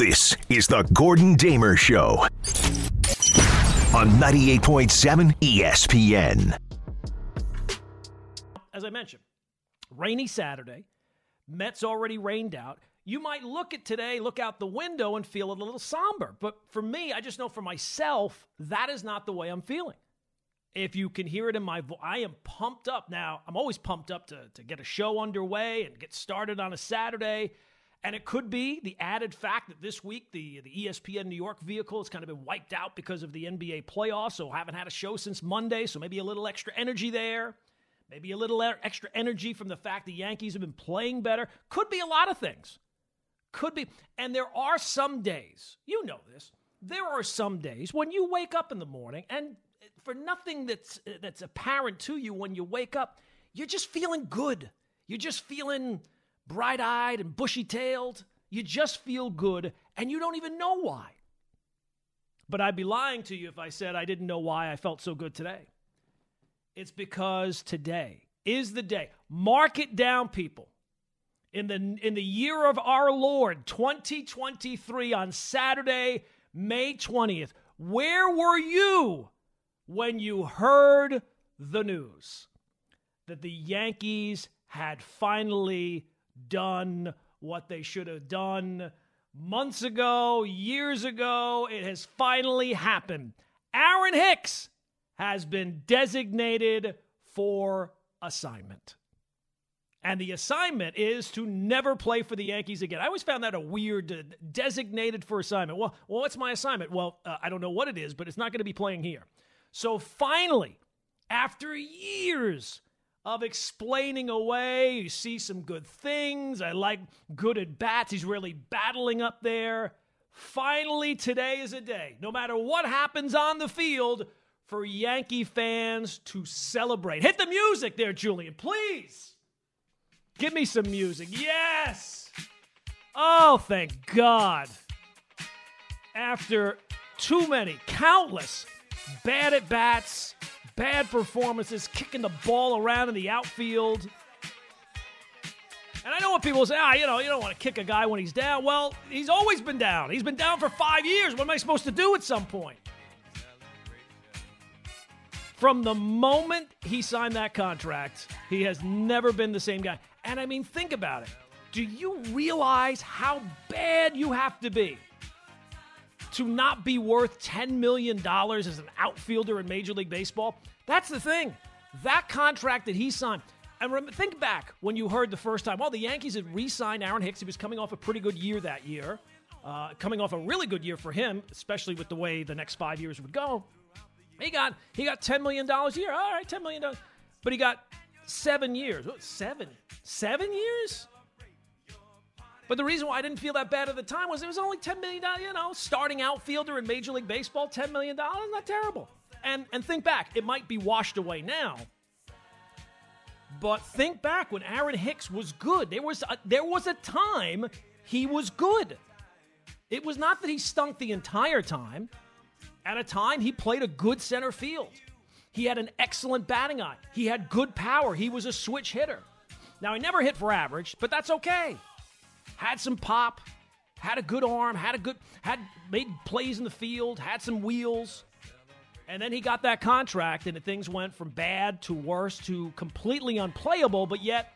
This is the Gordon Damer Show on 98.7 ESPN. As I mentioned, rainy Saturday. Mets already rained out. You might look at today, look out the window, and feel a little somber. But for me, I just know for myself, that is not the way I'm feeling. If you can hear it in my voice, I am pumped up. Now, I'm always pumped up to, to get a show underway and get started on a Saturday. And it could be the added fact that this week the, the ESPN New York vehicle has kind of been wiped out because of the NBA playoffs. So haven't had a show since Monday. So maybe a little extra energy there. Maybe a little extra energy from the fact the Yankees have been playing better. Could be a lot of things. Could be. And there are some days, you know this, there are some days when you wake up in the morning and for nothing that's that's apparent to you when you wake up, you're just feeling good. You're just feeling bright eyed and bushy tailed. You just feel good and you don't even know why. But I'd be lying to you if I said I didn't know why I felt so good today. It's because today is the day. Mark it down, people. In the, in the year of our Lord, 2023, on Saturday, May 20th, where were you when you heard the news that the Yankees had finally done what they should have done months ago, years ago. It has finally happened. Aaron Hicks has been designated for assignment. And the assignment is to never play for the Yankees again. I always found that a weird uh, designated for assignment. Well, well, what's my assignment? Well, uh, I don't know what it is, but it's not going to be playing here. So finally, after years of explaining away. You see some good things. I like good at bats. He's really battling up there. Finally, today is a day, no matter what happens on the field, for Yankee fans to celebrate. Hit the music there, Julian, please. Give me some music. Yes. Oh, thank God. After too many, countless bad at bats, bad performances, kicking the ball around in the outfield. And I know what people say, ah, you know, you don't want to kick a guy when he's down. Well, he's always been down. He's been down for five years. What am I supposed to do at some point? From the moment he signed that contract, he has never been the same guy. And I mean, think about it. Do you realize how bad you have to be to not be worth $10 million as an outfielder in Major League Baseball? That's the thing. That contract that he signed. And remember, think back when you heard the first time, well, the Yankees had re signed Aaron Hicks. He was coming off a pretty good year that year, uh, coming off a really good year for him, especially with the way the next five years would go. He got he got $10 million a year. All right, $10 million. But he got seven years. What, seven? Seven years? But the reason why I didn't feel that bad at the time was it was only $10 million, you know, starting outfielder in Major League Baseball, $10 million. Not terrible. And, and think back, it might be washed away now. But think back when Aaron Hicks was good. There was a, there was a time he was good. It was not that he stunk the entire time. At a time, he played a good center field. He had an excellent batting eye. He had good power. He was a switch hitter. Now, he never hit for average, but that's okay had some pop, had a good arm, had a good had made plays in the field, had some wheels. And then he got that contract, and things went from bad to worse to completely unplayable. But yet,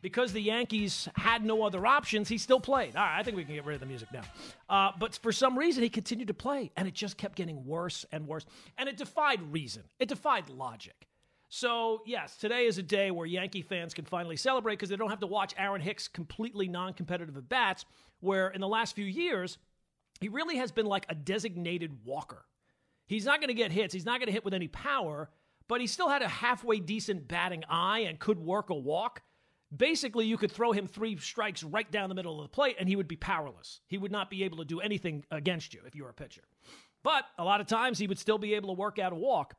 because the Yankees had no other options, he still played. All right, I think we can get rid of the music now. Uh, but for some reason, he continued to play, and it just kept getting worse and worse. And it defied reason, it defied logic. So, yes, today is a day where Yankee fans can finally celebrate because they don't have to watch Aaron Hicks completely non competitive at bats, where in the last few years, he really has been like a designated walker. He's not going to get hits, he's not going to hit with any power, but he still had a halfway decent batting eye and could work a walk. Basically, you could throw him three strikes right down the middle of the plate and he would be powerless. He would not be able to do anything against you if you were a pitcher. But a lot of times he would still be able to work out a walk.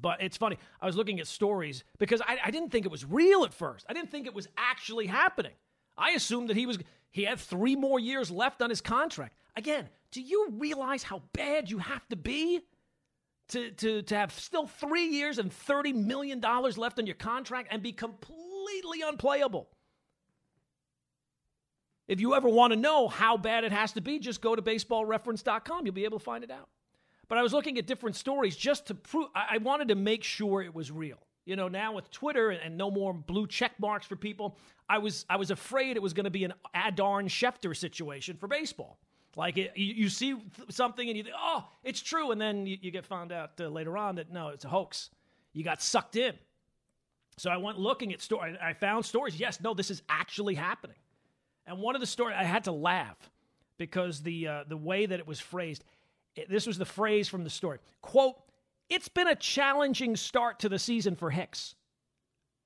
But it's funny. I was looking at stories because I, I, didn't think it was real at first. I didn't think it was actually happening. I assumed that he was he had three more years left on his contract. Again, do you realize how bad you have to be to to to have still three years and thirty million dollars left on your contract and be completely unplayable? If you ever want to know how bad it has to be, just go to baseballreference.com. You'll be able to find it out. But I was looking at different stories just to prove, I wanted to make sure it was real. You know, now with Twitter and no more blue check marks for people, I was I was afraid it was going to be an Adam Schefter situation for baseball. Like it, you, you, see something and you think, oh, it's true, and then you, you get found out uh, later on that no, it's a hoax. You got sucked in. So I went looking at stories. I found stories. Yes, no, this is actually happening. And one of the stories, I had to laugh because the uh, the way that it was phrased. This was the phrase from the story. "Quote: It's been a challenging start to the season for Hicks,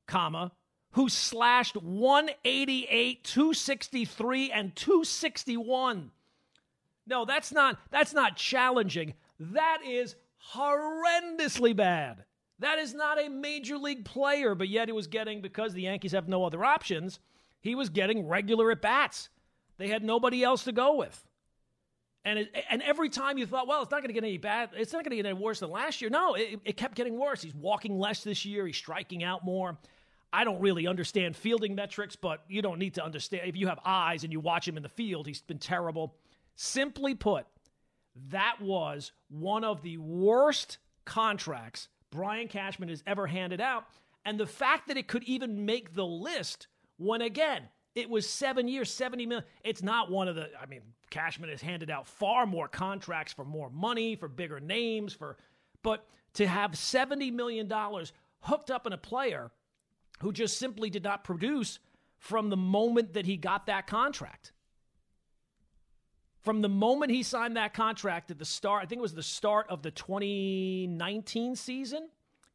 comma, who slashed 188, 263, and 261. No, that's not that's not challenging. That is horrendously bad. That is not a major league player, but yet he was getting because the Yankees have no other options he was getting regular at bats. They had nobody else to go with. And it, and every time you thought, well, it's not going to get any bad, it's not going to get any worse than last year. No, it, it kept getting worse. He's walking less this year. He's striking out more. I don't really understand fielding metrics, but you don't need to understand. If you have eyes and you watch him in the field, he's been terrible. Simply put, that was one of the worst contracts Brian Cashman has ever handed out. And the fact that it could even make the list when again, it was seven years, 70 million. It's not one of the, I mean, Cashman has handed out far more contracts for more money, for bigger names, for, but to have $70 million hooked up in a player who just simply did not produce from the moment that he got that contract. From the moment he signed that contract at the start, I think it was the start of the 2019 season,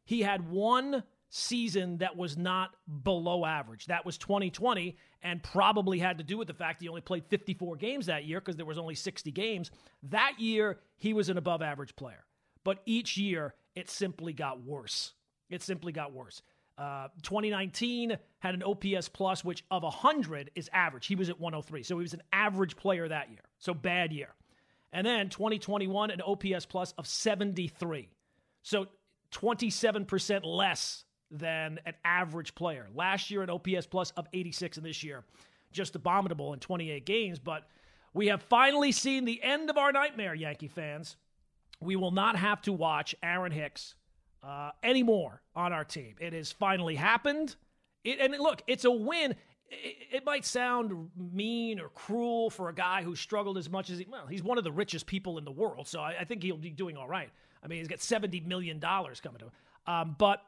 he had one season that was not below average. That was 2020 and probably had to do with the fact he only played 54 games that year because there was only 60 games. That year he was an above average player. But each year it simply got worse. It simply got worse. Uh, 2019 had an OPS plus, which of 100 is average. He was at 103. So he was an average player that year. So bad year. And then 2021, an OPS plus of 73. So 27% less than an average player. Last year, an OPS plus of 86, and this year, just abominable in 28 games. But we have finally seen the end of our nightmare, Yankee fans. We will not have to watch Aaron Hicks uh, anymore on our team. It has finally happened. It, and look, it's a win. It, it, might sound mean or cruel for a guy who struggled as much as he. Well, he's one of the richest people in the world, so I, I think he'll be doing all right. I mean, he's got seventy million dollars coming to him. Um, but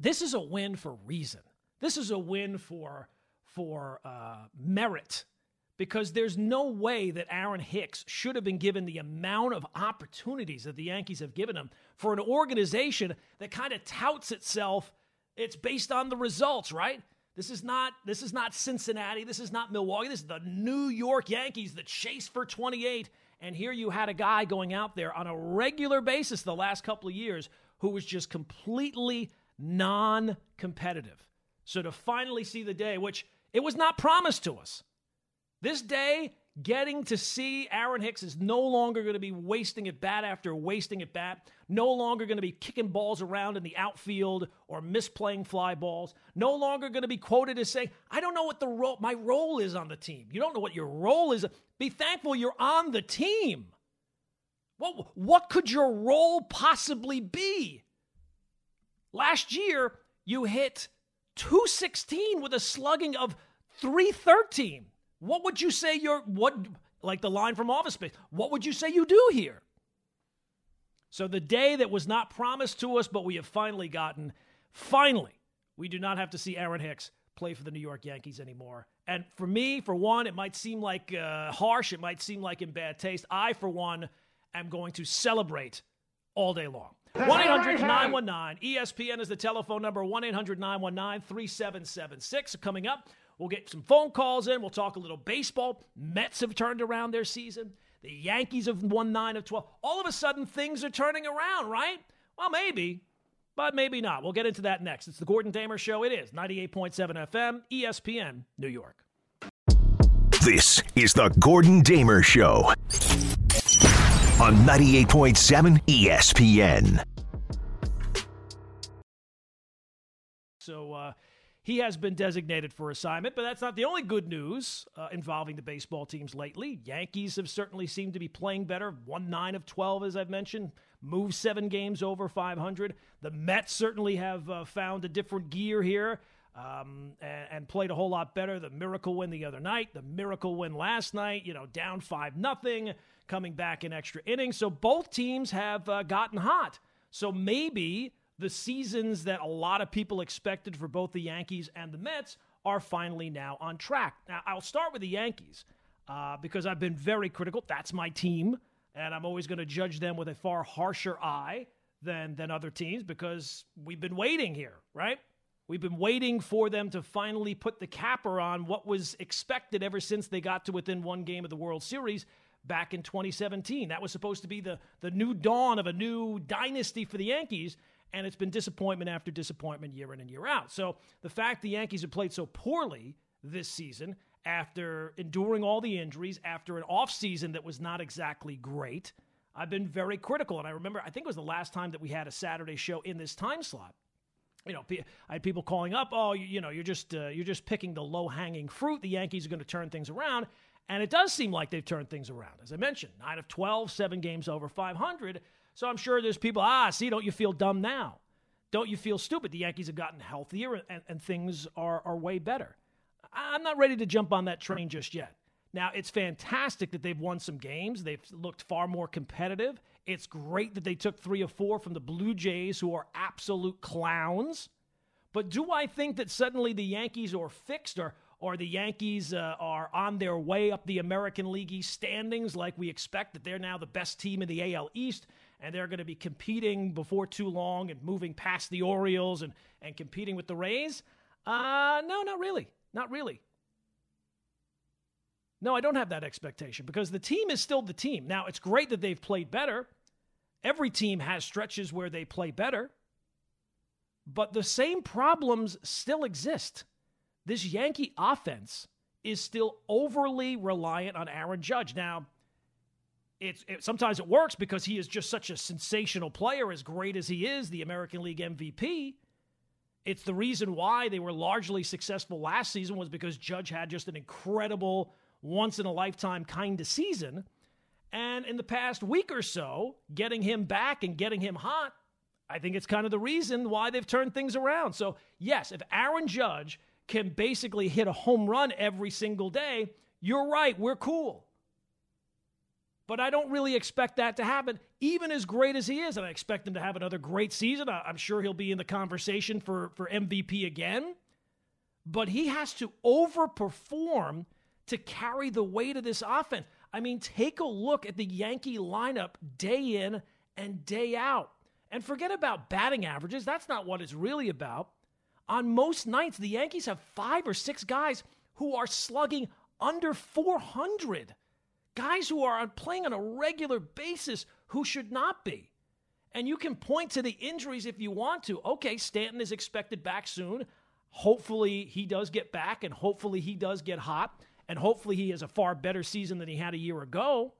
this is a win for reason. This is a win for for uh, merit because there's no way that Aaron Hicks should have been given the amount of opportunities that the Yankees have given him for an organization that kind of touts itself. It's based on the results, right? This is not this is not Cincinnati. This is not Milwaukee. This is the New York Yankees that chase for 28. And here you had a guy going out there on a regular basis the last couple of years who was just completely non competitive. So to finally see the day, which it was not promised to us, this day, getting to see Aaron Hicks is no longer going to be wasting at bat after wasting at bat, no longer going to be kicking balls around in the outfield or misplaying fly balls, no longer going to be quoted as saying, I don't know what the role, my role is on the team. You don't know what your role is. Be thankful you're on the team. What, what could your role possibly be? Last year, you hit 216 with a slugging of 313. What would you say you're what like the line from Office Space? What would you say you do here? So the day that was not promised to us, but we have finally gotten, finally, we do not have to see Aaron Hicks play for the New York Yankees anymore. And for me, for one, it might seem like uh, harsh, it might seem like in bad taste. I, for one, am going to celebrate all day long. 1 800 919 ESPN is the telephone number 1 800 919 3776. Coming up, we'll get some phone calls in. We'll talk a little baseball. Mets have turned around their season. The Yankees have won 9 of 12. All of a sudden, things are turning around, right? Well, maybe, but maybe not. We'll get into that next. It's the Gordon Damer Show. It is 98.7 FM, ESPN, New York. This is the Gordon Damer Show on 98.7 ESPN. So uh, he has been designated for assignment, but that's not the only good news uh, involving the baseball teams lately. Yankees have certainly seemed to be playing better. Won nine of 12, as I've mentioned, move seven games over 500. The Mets certainly have uh, found a different gear here um, and, and, played a whole lot better. The miracle win the other night, the miracle win last night, you know, down 5 nothing, coming back in extra innings. So both teams have uh, gotten hot. So maybe the seasons that a lot of people expected for both the Yankees and the Mets are finally now on track. Now, I'll start with the Yankees uh, because I've been very critical. That's my team, and I'm always going to judge them with a far harsher eye than, than other teams because we've been waiting here, right? We've been waiting for them to finally put the capper on what was expected ever since they got to within one game of the World Series back in 2017. That was supposed to be the, the new dawn of a new dynasty for the Yankees, and it's been disappointment after disappointment year in and year out. So the fact the Yankees have played so poorly this season after enduring all the injuries, after an offseason that was not exactly great, I've been very critical. And I remember, I think it was the last time that we had a Saturday show in this time slot. You know, I had people calling up, "Oh, you, you know, you're just uh, you're just picking the low hanging fruit. The Yankees are going to turn things around." And it does seem like they've turned things around. As I mentioned, 9 of 12, 7 games over 500. So I'm sure there's people, ah, see, don't you feel dumb now? Don't you feel stupid? The Yankees have gotten healthier and, and things are, are way better. I'm not ready to jump on that train just yet. Now, it's fantastic that they've won some games. They've looked far more competitive. It's great that they took three or four from the Blue Jays, who are absolute clowns. But do I think that suddenly the Yankees are fixed or, or the Yankees uh, are on their way up the American League East standings like we expect that they're now the best team in the AL East and they're going to be competing before too long and moving past the Orioles and, and competing with the Rays? Uh, no, not really. Not really. No, I don't have that expectation because the team is still the team. Now, it's great that they've played better. Every team has stretches where they play better, but the same problems still exist. This Yankee offense is still overly reliant on Aaron Judge. Now, it's it, sometimes it works because he is just such a sensational player, as great as he is, the American League MVP. It's the reason why they were largely successful last season was because Judge had just an incredible, once in a lifetime kind of season. And in the past week or so, getting him back and getting him hot, I think it's kind of the reason why they've turned things around. So, yes, if Aaron Judge can basically hit a home run every single day, you're right, we're cool but I don't really expect that to happen, even as great as he is. And I expect him to have another great season. I'm sure he'll be in the conversation for, for MVP again. But he has to overperform to carry the weight of this offense. I mean, take a look at the Yankee lineup day in and day out. And forget about batting averages. That's not what it's really about. On most nights, the Yankees have five or six guys who are slugging under 400 guys who are playing on a regular basis who should not be. And you can point to the injuries if you want to. Okay, Stanton is expected back soon. Hopefully, he does get back, and hopefully, he does get hot, and hopefully, he has a far better season than he had a year ago.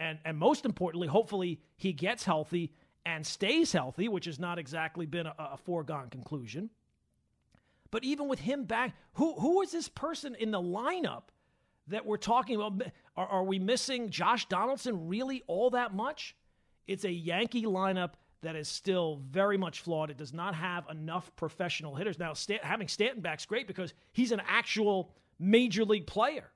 And, and most importantly, hopefully, he gets healthy and stays healthy, which has not exactly been a, a foregone conclusion. But even with him back, who who is this person in the lineup that we're talking about? Are, are we missing Josh Donaldson really all that much? It's a Yankee lineup that is still very much flawed. It does not have enough professional hitters. Now, Stan- having Stanton back's great because he's an actual major league player.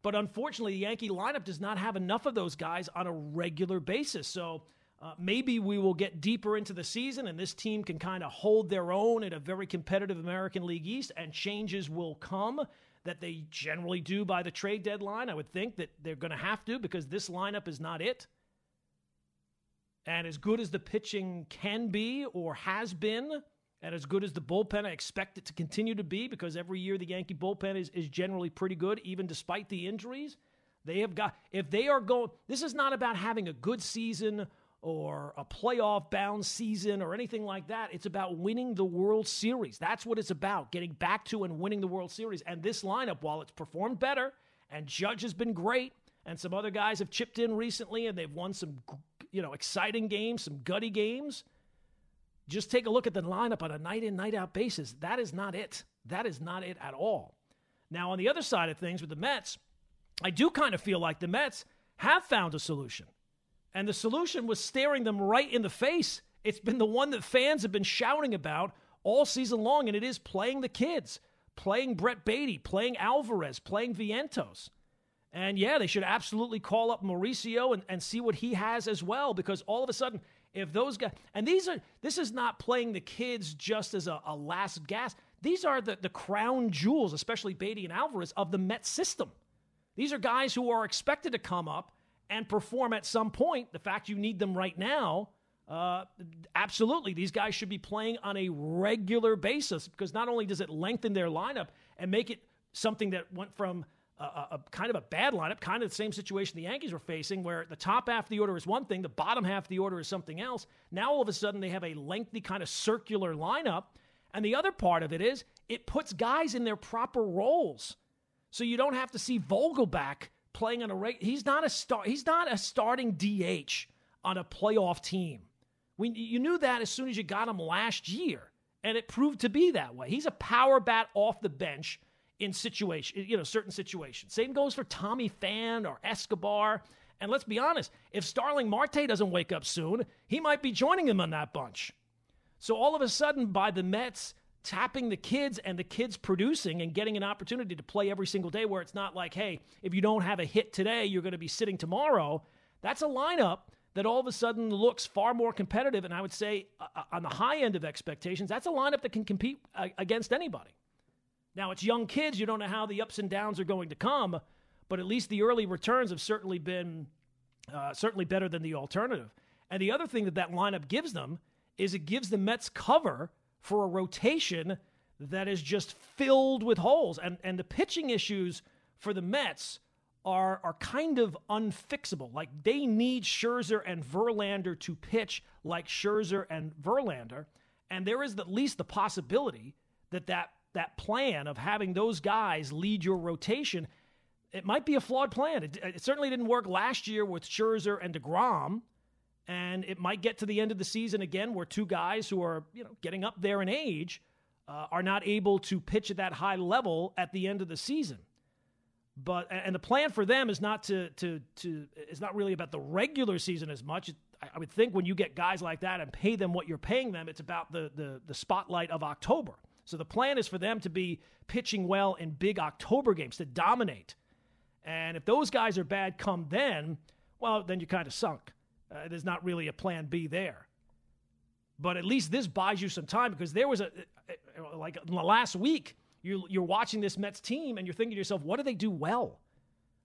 But unfortunately, the Yankee lineup does not have enough of those guys on a regular basis. So uh, maybe we will get deeper into the season and this team can kind of hold their own in a very competitive American League East and changes will come that they generally do by the trade deadline. I would think that they're going to have to because this lineup is not it. And as good as the pitching can be or has been, and as good as the bullpen, I expect it to continue to be because every year the Yankee bullpen is, is generally pretty good, even despite the injuries. They have got, if they are going, this is not about having a good season or a playoff bound season or anything like that. It's about winning the World Series. That's what it's about, getting back to and winning the World Series. And this lineup, while it's performed better and Judge has been great, and some other guys have chipped in recently and they've won some you know exciting games, some gutty games. Just take a look at the lineup on a night in, night out basis. That is not it. That is not it at all. Now, on the other side of things with the Mets, I do kind of feel like the Mets have found a solution. And the solution was staring them right in the face. It's been the one that fans have been shouting about all season long, and it is playing the kids, playing Brett Baty, playing Alvarez, playing Vientos. And yeah, they should absolutely call up Mauricio and, and see what he has as well, because all of a sudden, if those guys and these are this is not playing the kids just as a, a last gas. These are the, the crown jewels, especially Baty and Alvarez, of the Met system. These are guys who are expected to come up and perform at some point. The fact you need them right now, uh, absolutely, these guys should be playing on a regular basis because not only does it lengthen their lineup and make it something that went from a, a, kind of a bad lineup, kind of the same situation the Yankees were facing, where the top half of the order is one thing, the bottom half of the order is something else. Now all of a sudden they have a lengthy kind of circular lineup, and the other part of it is it puts guys in their proper roles, so you don't have to see Vogelbach playing on a reg- he's not a star he's not a starting DH on a playoff team. We, you knew that as soon as you got him last year, and it proved to be that way. He's a power bat off the bench in situation, you know, certain situations. Same goes for Tommy Pham or Escobar. And let's be honest, if Starling Marte doesn't wake up soon, he might be joining him on that bunch. So all of a sudden, by the Mets tapping the kids and the kids producing and getting an opportunity to play every single day, where it's not like, hey, if you don't have a hit today, you're going to be sitting tomorrow. That's a lineup that all of a sudden looks far more competitive. And I would say, uh, uh on the high end of expectations, that's a lineup that can compete uh, against anybody. Now, it's young kids. You don't know how the ups and downs are going to come, but at least the early returns have certainly been uh, certainly better than the alternative. And the other thing that that lineup gives them is it gives the Mets cover for a rotation that is just filled with holes. And, and the pitching issues for the Mets are, are kind of unfixable. Like they need Scherzer and Verlander to pitch like Scherzer and Verlander. And there is at least the possibility that that that plan of having those guys lead your rotation, it might be a flawed plan. It, it certainly didn't work last year with Scherzer and DeGrom. And it might get to the end of the season again where two guys who are, you know, getting up there in age uh, are not able to pitch at that high level at the end of the season. But and the plan for them is not to to to is not really about the regular season as much. I would think when you get guys like that and pay them what you're paying them, it's about the the, the spotlight of October. So the plan is for them to be pitching well in big October games to dominate. And if those guys are bad come then, well, then you're kind of sunk. Uh, there's not really a plan B there. But at least this buys you some time because there was a, like in the last week, you, you're watching this Mets team and you're thinking to yourself, what do they do well?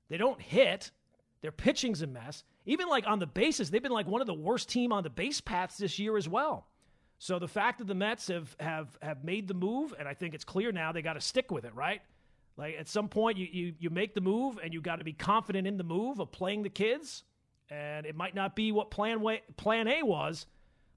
They don't hit. Their pitching's a mess. Even like on the bases, they've been like one of the worst team on the base paths this year as well. So the fact that the Mets have have have made the move, and I think it's clear now they got to stick with it, right? Like at some point you you, you make the move and you got to be confident in the move of playing the kids. And it might not be what plan way, plan A was,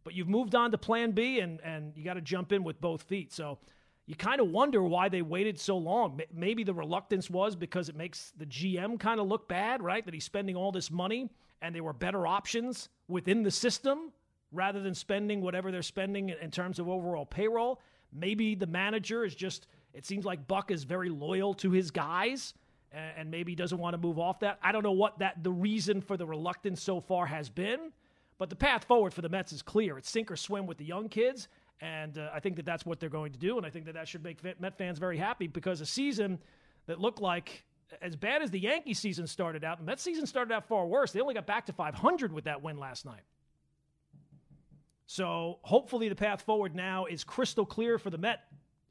but you've moved on to plan B and and you got to jump in with both feet. So you kind of wonder why they waited so long. Maybe the reluctance was because it makes the GM kind of look bad, right? That he's spending all this money and there were better options within the system rather than spending whatever they're spending in terms of overall payroll. Maybe the manager is just, it seems like Buck is very loyal to his guys and maybe doesn't want to move off that. I don't know what that the reason for the reluctance so far has been, but the path forward for the Mets is clear. It's sink or swim with the young kids, and uh, I think that that's what they're going to do, and I think that that should make Met fans very happy because a season that looked like as bad as the Yankee season started out, Mets season started out far worse. They only got back to 500 with that win last night. So hopefully the path forward now is crystal clear for the Met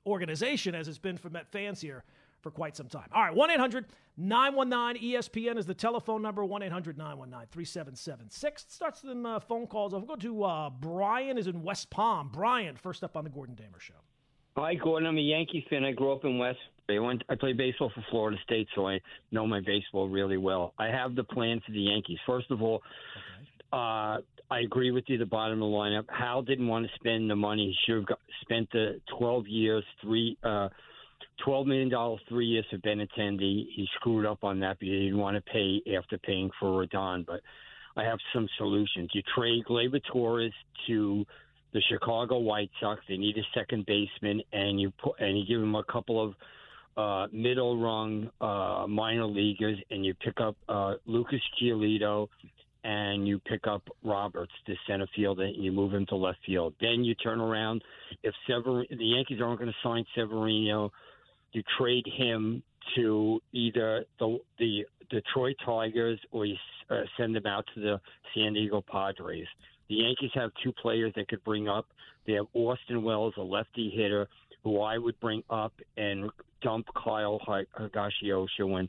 organization as it's been for Met fans here for quite some time. All right, 1 800 919 ESPN is the telephone number 1 800 919 3776. Starts them uh, phone calls. I'll go to uh, Brian, is in West Palm. Brian, first up on the Gordon Damer Show. Hi, Gordon. I'm a Yankee fan. I grew up in West. I went. I played baseball for Florida State, so I know my baseball really well. I have the plan for the Yankees. First of all, okay. uh, I agree with you. The bottom of the lineup. Hal didn't want to spend the money. He should have got, spent the 12 years, three, uh, 12 million dollars, three years for Benintendi. He screwed up on that because he didn't want to pay after paying for Rodon. But I have some solutions. You trade Gleyber Torres to the Chicago White Sox. They need a second baseman, and you put and you give them a couple of uh, middle rung uh, minor leaguers, and you pick up uh, Lucas Giolito, and you pick up Roberts, the center fielder, and you move him to left field. Then you turn around. If Sever- the Yankees aren't going to sign Severino, you trade him to either the the Detroit Tigers or you uh, send them out to the San Diego Padres. The Yankees have two players they could bring up. They have Austin Wells, a lefty hitter, who I would bring up and dump Kyle Higashioka when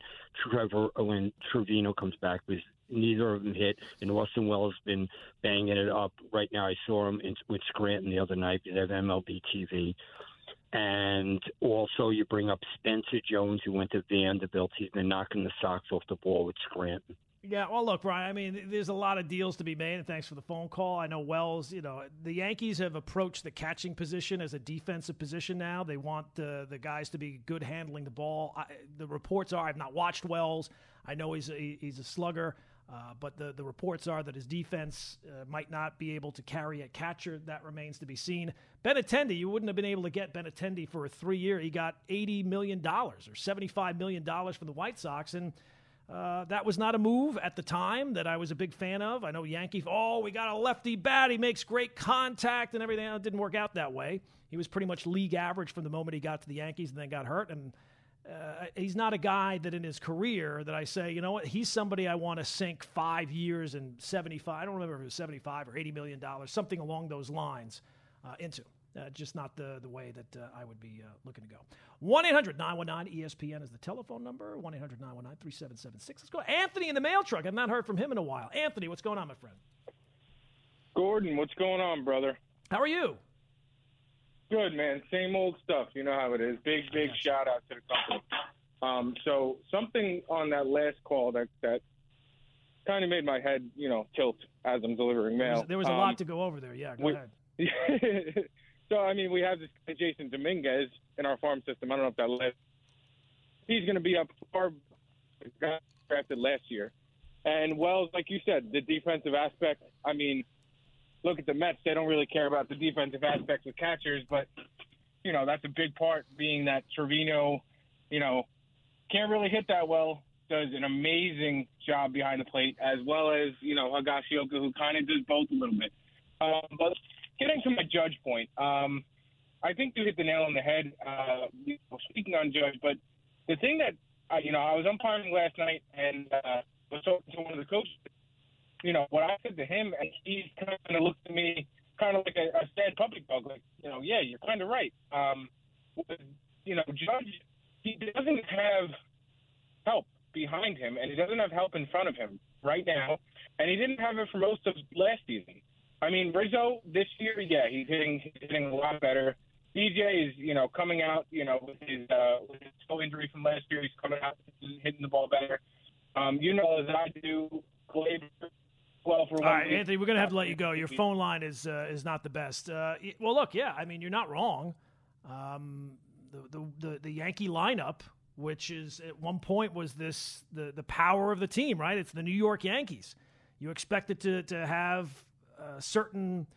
Trevor when Trevino comes back because neither of them hit. And Austin Wells has been banging it up right now. I saw him in, with Scranton the other night. They have MLB TV. And also, you bring up Spencer Jones, who went to Vanderbilt. He's been knocking the socks off the ball with Scranton. Yeah, well, look, Brian. I mean, there's a lot of deals to be made, and thanks for the phone call. I know Wells. You know, the Yankees have approached the catching position as a defensive position now. They want the the guys to be good handling the ball. I, the reports are I've not watched Wells. I know he's a, he's a slugger. Uh, but the, the reports are that his defense uh, might not be able to carry a catcher. That remains to be seen. Benintendi, you wouldn't have been able to get Benintendi for a three year. He got $80 million or $75 million from the White Sox. And uh, that was not a move at the time that I was a big fan of. I know Yankee, oh, we got a lefty bat. He makes great contact and everything. It didn't work out that way. He was pretty much league average from the moment he got to the Yankees and then got hurt. And uh, he's not a guy that in his career that I say, you know what, he's somebody I want to sink five years and 75, I don't remember if it was 75 or 80 million dollars, something along those lines uh, into. Uh, just not the, the way that uh, I would be uh, looking to go. 1 800 919 ESPN is the telephone number 1 800 919 3776. Let's go. Anthony in the mail truck. I've not heard from him in a while. Anthony, what's going on, my friend? Gordon, what's going on, brother? How are you? Good, man. Same old stuff. You know how it is. Big, big shout out to the company. Um, so something on that last call that that kind of made my head, you know, tilt as I'm delivering mail. There was, there was a um, lot to go over there. Yeah, go we, ahead. so I mean, we have this guy, Jasson Dominguez in our farm system. I don't know if that last. He's going to be up far drafted last year, and Wells, like you said, the defensive aspect. I mean, look at the Mets; they don't really care about the defensive aspects of catchers, but you know that's a big part. Being that Trevino, you know, can't really hit that well, does an amazing job behind the plate, as well as you know Higashioka, who kind of does both a little bit. Um, but getting to my Judge point, um, I think you hit the nail on the head. Uh, you know, speaking on Judge, but the thing that uh, you know, I was umpiring last night and uh, was talking to one of the coaches you know, what I said to him, and he kind of looked at me kind of like a, a sad public dog, like, you know, yeah, you're kind of right. Um, with, you know, Judge, he doesn't have help behind him, and he doesn't have help in front of him right now, and he didn't have it for most of last season. I mean, Rizzo this year, yeah, he's hitting he's hitting a lot better. DJ is, you know, coming out, you know, with his uh, with his toe injury from last year, he's coming out and hitting the ball better. Um, you know, as I do, Gleyber well for All right, week. Anthony, we're going to have to let you go. Your phone line is uh, is not the best. Uh, well, look, yeah, I mean, you're not wrong. Um, the, the, the the Yankee lineup, which is at one point was this the the power of the team, right? It's the New York Yankees. You expect it to to have a certain.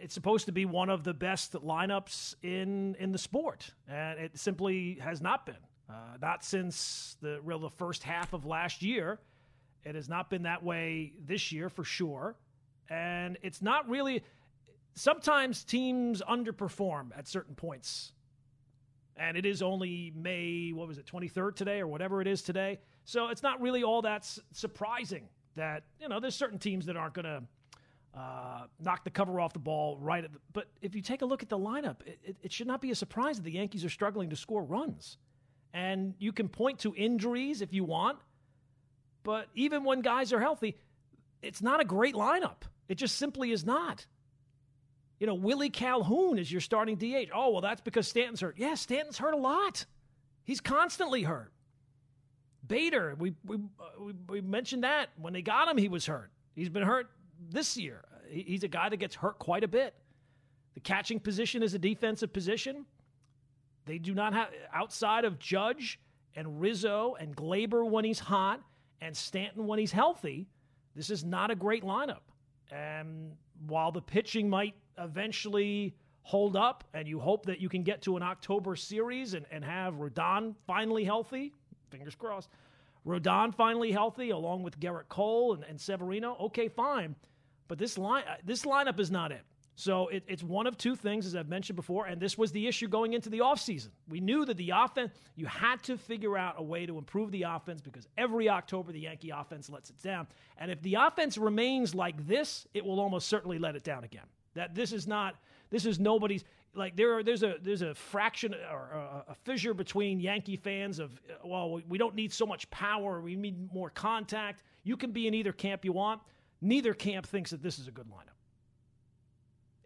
It's supposed to be one of the best lineups in in the sport, and it simply has not been. Uh, not since the real the first half of last year it has not been that way this year for sure. And it's not really. Sometimes teams underperform at certain points. And it is only May, what was it, 23rd today or whatever it is today. So it's not really all that surprising that, you know, there's certain teams that aren't going to uh, knock the cover off the ball right at the, But if you take a look at the lineup, it, it, it should not be a surprise that the Yankees are struggling to score runs. And you can point to injuries if you want. But even when guys are healthy, it's not a great lineup. It just simply is not. You know, Willie Calhoun is your starting DH. Oh, well, that's because Stanton's hurt. Yeah, Stanton's hurt a lot. He's constantly hurt. Bader, we, we, uh, we, we, mentioned that. When they got him, he was hurt. He's been hurt this year. He's a guy that gets hurt quite a bit. The catching position is a defensive position. They do not have, outside of Judge and Rizzo and Gleyber when he's hot, and Stanton when he's healthy, this is not a great lineup. And while the pitching might eventually hold up, and you hope that you can get to an October series and, and have Rodon finally healthy, fingers crossed, Rodon finally healthy along with Gerrit Cole and, and Severino, okay, fine. But this line, this lineup is not it. So it, it's one of two things, as I've mentioned before, and this was the issue going into the offseason. We knew that the offense, you had to figure out a way to improve the offense because every October the Yankee offense lets it down. And if the offense remains like this, it will almost certainly let it down again. That this is not, this is nobody's, like there are, there's a there's a fraction or a, a fissure between Yankee fans of well we don't need so much power we need more contact you can be in either camp you want neither camp thinks that this is a good lineup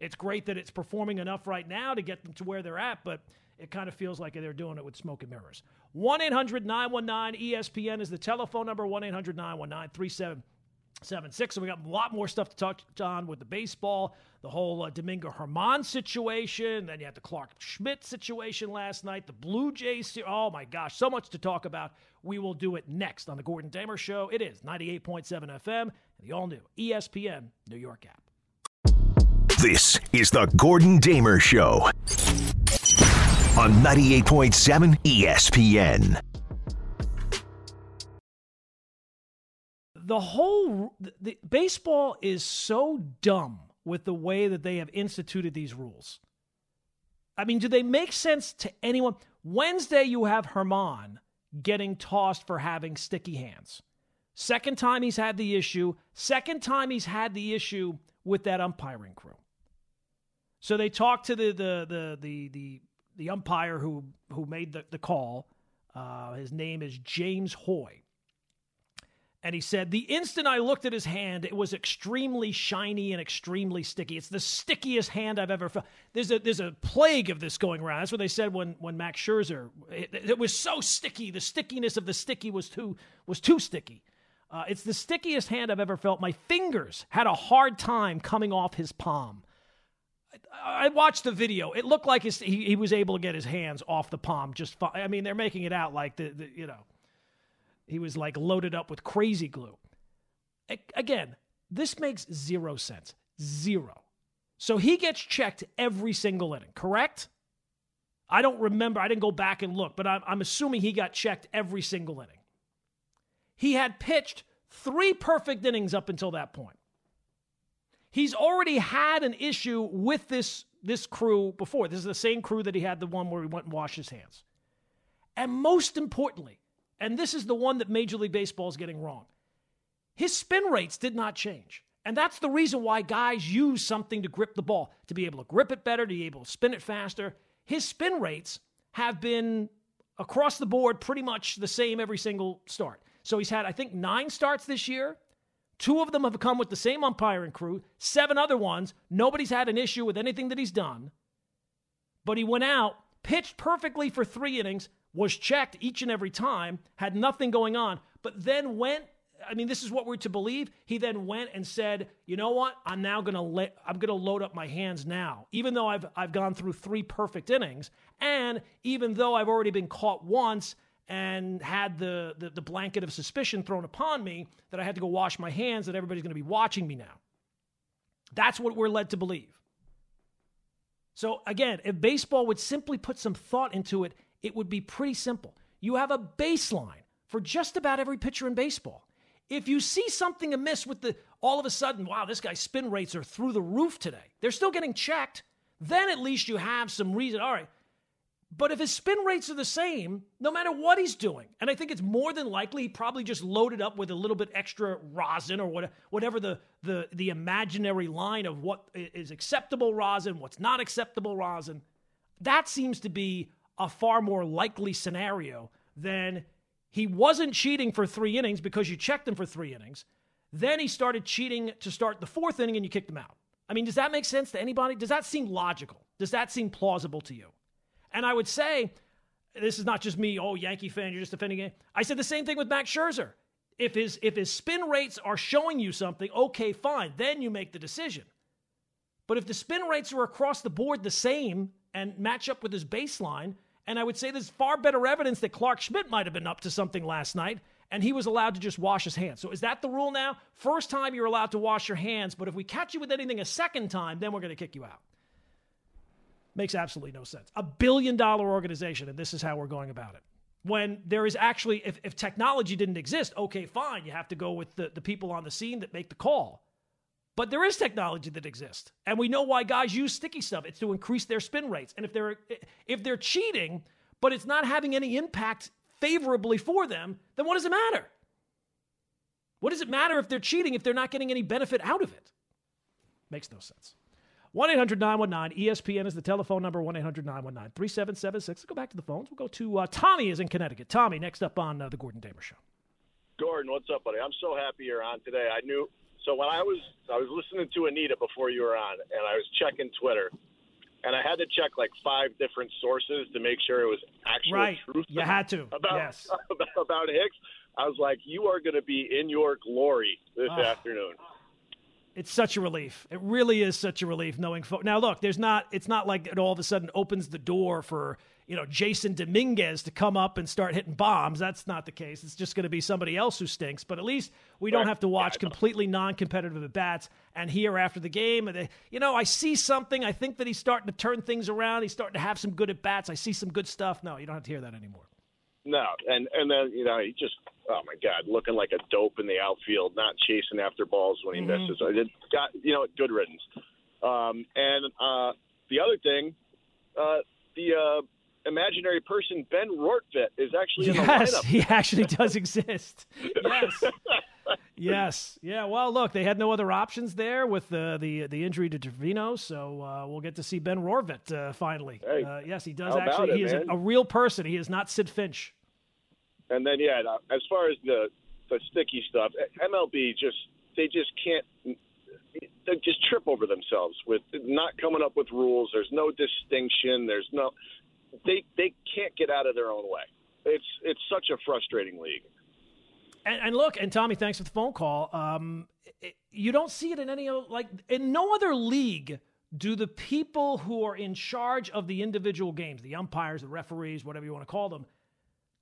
it's great that it's performing enough right now to get them to where they're at, but it kind of feels like they're doing it with smoke and mirrors. 1 800 919 ESPN is the telephone number 1 800 919 3776. So we got a lot more stuff to touch on with the baseball, the whole uh, Domingo Germán situation. Then you had the Clarke Schmidt situation last night, the Blue Jays. Oh my gosh, so much to talk about. We will do it next on the Gordon Damer Show. It is 98.7 FM and the all new ESPN New York app. This is the Gordon Damer Show on 98.7 ESPN. The whole the, baseball is so dumb with the way that they have instituted these rules. I mean, do they make sense to anyone? Wednesday, you have Germán getting tossed for having sticky hands. Second time he's had the issue. Second time he's had the issue with that umpiring crew. So they talked to the the the the the, the umpire who who made the, the call. Uh, his name is James Hoye. And he said, The instant I looked at his hand, it was extremely shiny and extremely sticky. It's the stickiest hand I've ever felt. There's a, there's a plague of this going around. That's what they said when, when Max Scherzer, it, it was so sticky. The stickiness of the sticky was too, was too sticky. Uh, it's the stickiest hand I've ever felt. My fingers had a hard time coming off his palm. I watched the video. It looked like his, he, he was able to get his hands off the palm just fine. I mean, they're making it out like the, the you know, he was like loaded up with crazy glue. Again, this makes zero sense. Zero. So he gets checked every single inning, correct? I don't remember. I didn't go back and look, but I'm, I'm assuming he got checked every single inning. He had pitched three perfect innings up until that point. He's already had an issue with this, this crew before. This is the same crew that he had the one where he went and washed his hands. And most importantly, and this is the one that Major League Baseball is getting wrong, his spin rates did not change. And that's the reason why guys use something to grip the ball, to be able to grip it better, to be able to spin it faster. His spin rates have been across the board pretty much the same every single start. So he's had, I think, nine starts this year. Two of them have come with the same umpiring crew, seven other ones. Nobody's had an issue with anything that he's done. But he went out, pitched perfectly for three innings, was checked each and every time, had nothing going on, but then went. I mean, this is what we're to believe. He then went and said, "You know what? I'm now to let I'm to load up my hands now, even though I've I've gone through three perfect innings, and even though I've already been caught once and had the, the, the blanket of suspicion thrown upon me that I had to go wash my hands, that everybody's going to be watching me now. That's what we're led to believe. So, again, if baseball would simply put some thought into it, it would be pretty simple. You have a baseline for just about every pitcher in baseball. If you see something amiss with the, all of a sudden, wow, this guy's spin rates are through the roof today, they're still getting checked, then at least you have some reason. All right, but if his spin rates are the same, no matter what he's doing, and I think it's more than likely he probably just loaded up with a little bit extra rosin or whatever the, the, the imaginary line of what is acceptable rosin, what's not acceptable rosin. That seems to be a far more likely scenario than he wasn't cheating for three innings because you checked him for three innings. Then he started cheating to start the fourth inning and you kicked him out. I mean, does that make sense to anybody? Does that seem logical? Does that seem plausible to you? And I would say, this is not just me, oh, Yankee fan, you're just defending it. I said the same thing with Max Scherzer. If his if his spin rates are showing you something, okay, fine, then you make the decision. But if the spin rates are across the board the same and match up with his baseline, and I would say there's far better evidence that Clarke Schmidt might have been up to something last night, and he was allowed to just wash his hands. So is that the rule now? First time you're allowed to wash your hands, but if we catch you with anything a second time, then we're going to kick you out. Makes absolutely no sense. A billion dollar organization, and this is how we're going about it. When there is actually, if, if technology didn't exist, okay, fine, you have to go with the, the people on the scene that make the call. But there is technology that exists, and we know why guys use sticky stuff. It's to increase their spin rates. And if they're if they're cheating, but it's not having any impact favorably for them, then what does it matter? What does it matter if they're cheating if they're not getting any benefit out of it? Makes no sense. 1 800 919 ESPN is the telephone number 1 800 919 3776. Let's go back to the phones. We'll go to uh, Tommy, is in Connecticut. Tommy, next up on uh, the Gordon Damer Show. Gordon, what's up, buddy? I'm so happy you're on today. I knew. So when I was I was listening to Anita before you were on, and I was checking Twitter, and I had to check like five different sources to make sure it was actual right. truth. You had to. about yes. about, about Hicks. I was like, you are going to be in your glory this Oh. afternoon. It's such a relief. It really is such a relief knowing. Fo- now, look, there's not. It's not like it all of a sudden opens the door for you know Jasson Dominguez to come up and start hitting bombs. That's not the case. It's just going to be somebody else who stinks. But at least we don't have to watch Yeah, I know. completely non-competitive at bats and here after the game. And they, you know, I see something. I think that he's starting to turn things around. He's starting to have some good at bats. I see some good stuff. No, you don't have to hear that anymore. No, and and then you know he just oh my god, looking like a dope in the outfield, not chasing after balls when he Mm-hmm. misses. I did got you know good riddance. Um, and uh, the other thing, uh, the uh, imaginary person Ben Rortvedt is actually in the Yes, lineup. he actually does exist. Yes. Yes. Yeah. Well, look, they had no other options there with the the, the injury to Trevino, so uh, we'll get to see Ben Rortvedt uh, finally. Hey, uh, yes, he does actually. it, he is a, a real person. He is not Sidd Finch. And then yeah, as far as the the sticky stuff, MLB just they just can't they just trip over themselves with not coming up with rules. There's no distinction. There's no they they can't get out of their own way. It's it's such a frustrating league. And, and look, and Tommy, thanks for the phone call. Um, it, you don't see it in any like in no other league. Do the people who are in charge of the individual games, the umpires, the referees, whatever you want to call them,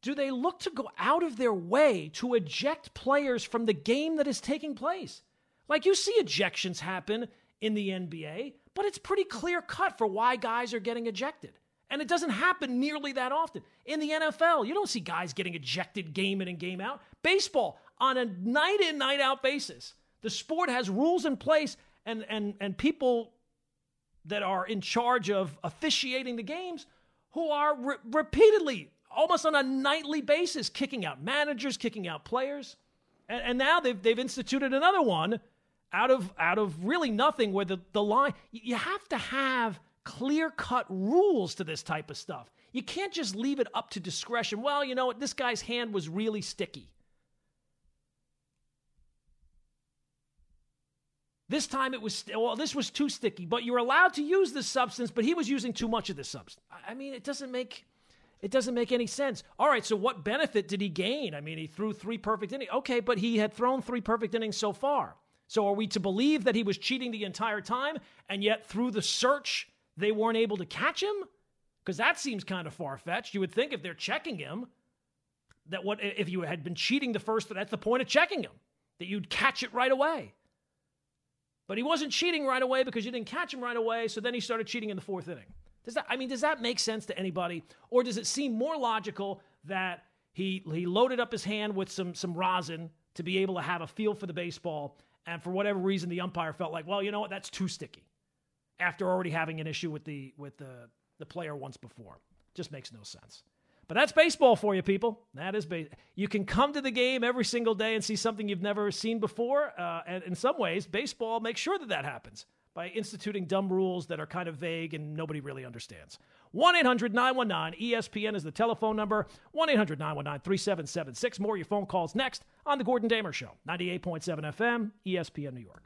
do they look to go out of their way to eject players from the game that is taking place? Like you see ejections happen in the NBA, but it's pretty clear cut for why guys are getting ejected. And it doesn't happen nearly that often. In the NFL, you don't see guys getting ejected game in and game out. Baseball, on a night in, night out basis, the sport has rules in place and, and, and people that are in charge of officiating the games who are re- repeatedly, almost on a nightly basis, kicking out managers, kicking out players. And, and now they've, they've instituted another one out of, out of really nothing where the, the line, you have to have clear cut rules to this type of stuff. You can't just leave it up to discretion. Well, you know what? This guy's hand was really sticky. This time it was well. This was too sticky, but you're allowed to use this substance. But he was using too much of this substance. I mean, it doesn't make it doesn't make any sense. All right, so what benefit did he gain? I mean, he threw three perfect innings. Okay, but he had thrown three perfect innings so far. So are we to believe that he was cheating the entire time, and yet through the search they weren't able to catch him? Because that seems kind of far fetched. You would think if they're checking him, that what if you had been cheating the first? That's the point of checking him, that you'd catch it right away. But he wasn't cheating right away because you didn't catch him right away. So then he started cheating in the fourth inning. Does that? I mean, does that make sense to anybody, or does it seem more logical that he he loaded up his hand with some some rosin to be able to have a feel for the baseball, and for whatever reason the umpire felt like, well, you know what, that's too sticky, after already having an issue with the with the the player once before. Just makes no sense. But that's baseball for you, people. That is base. You can come to the game every single day and see something you've never seen before. Uh, and in some ways, baseball makes sure that that happens by instituting dumb rules that are kind of vague and nobody really understands. 1 800 919 ESPN is the telephone number. 1 800 919 3776. More of your phone calls next on The Gordon Damer Show, 98.7 FM, ESPN New York.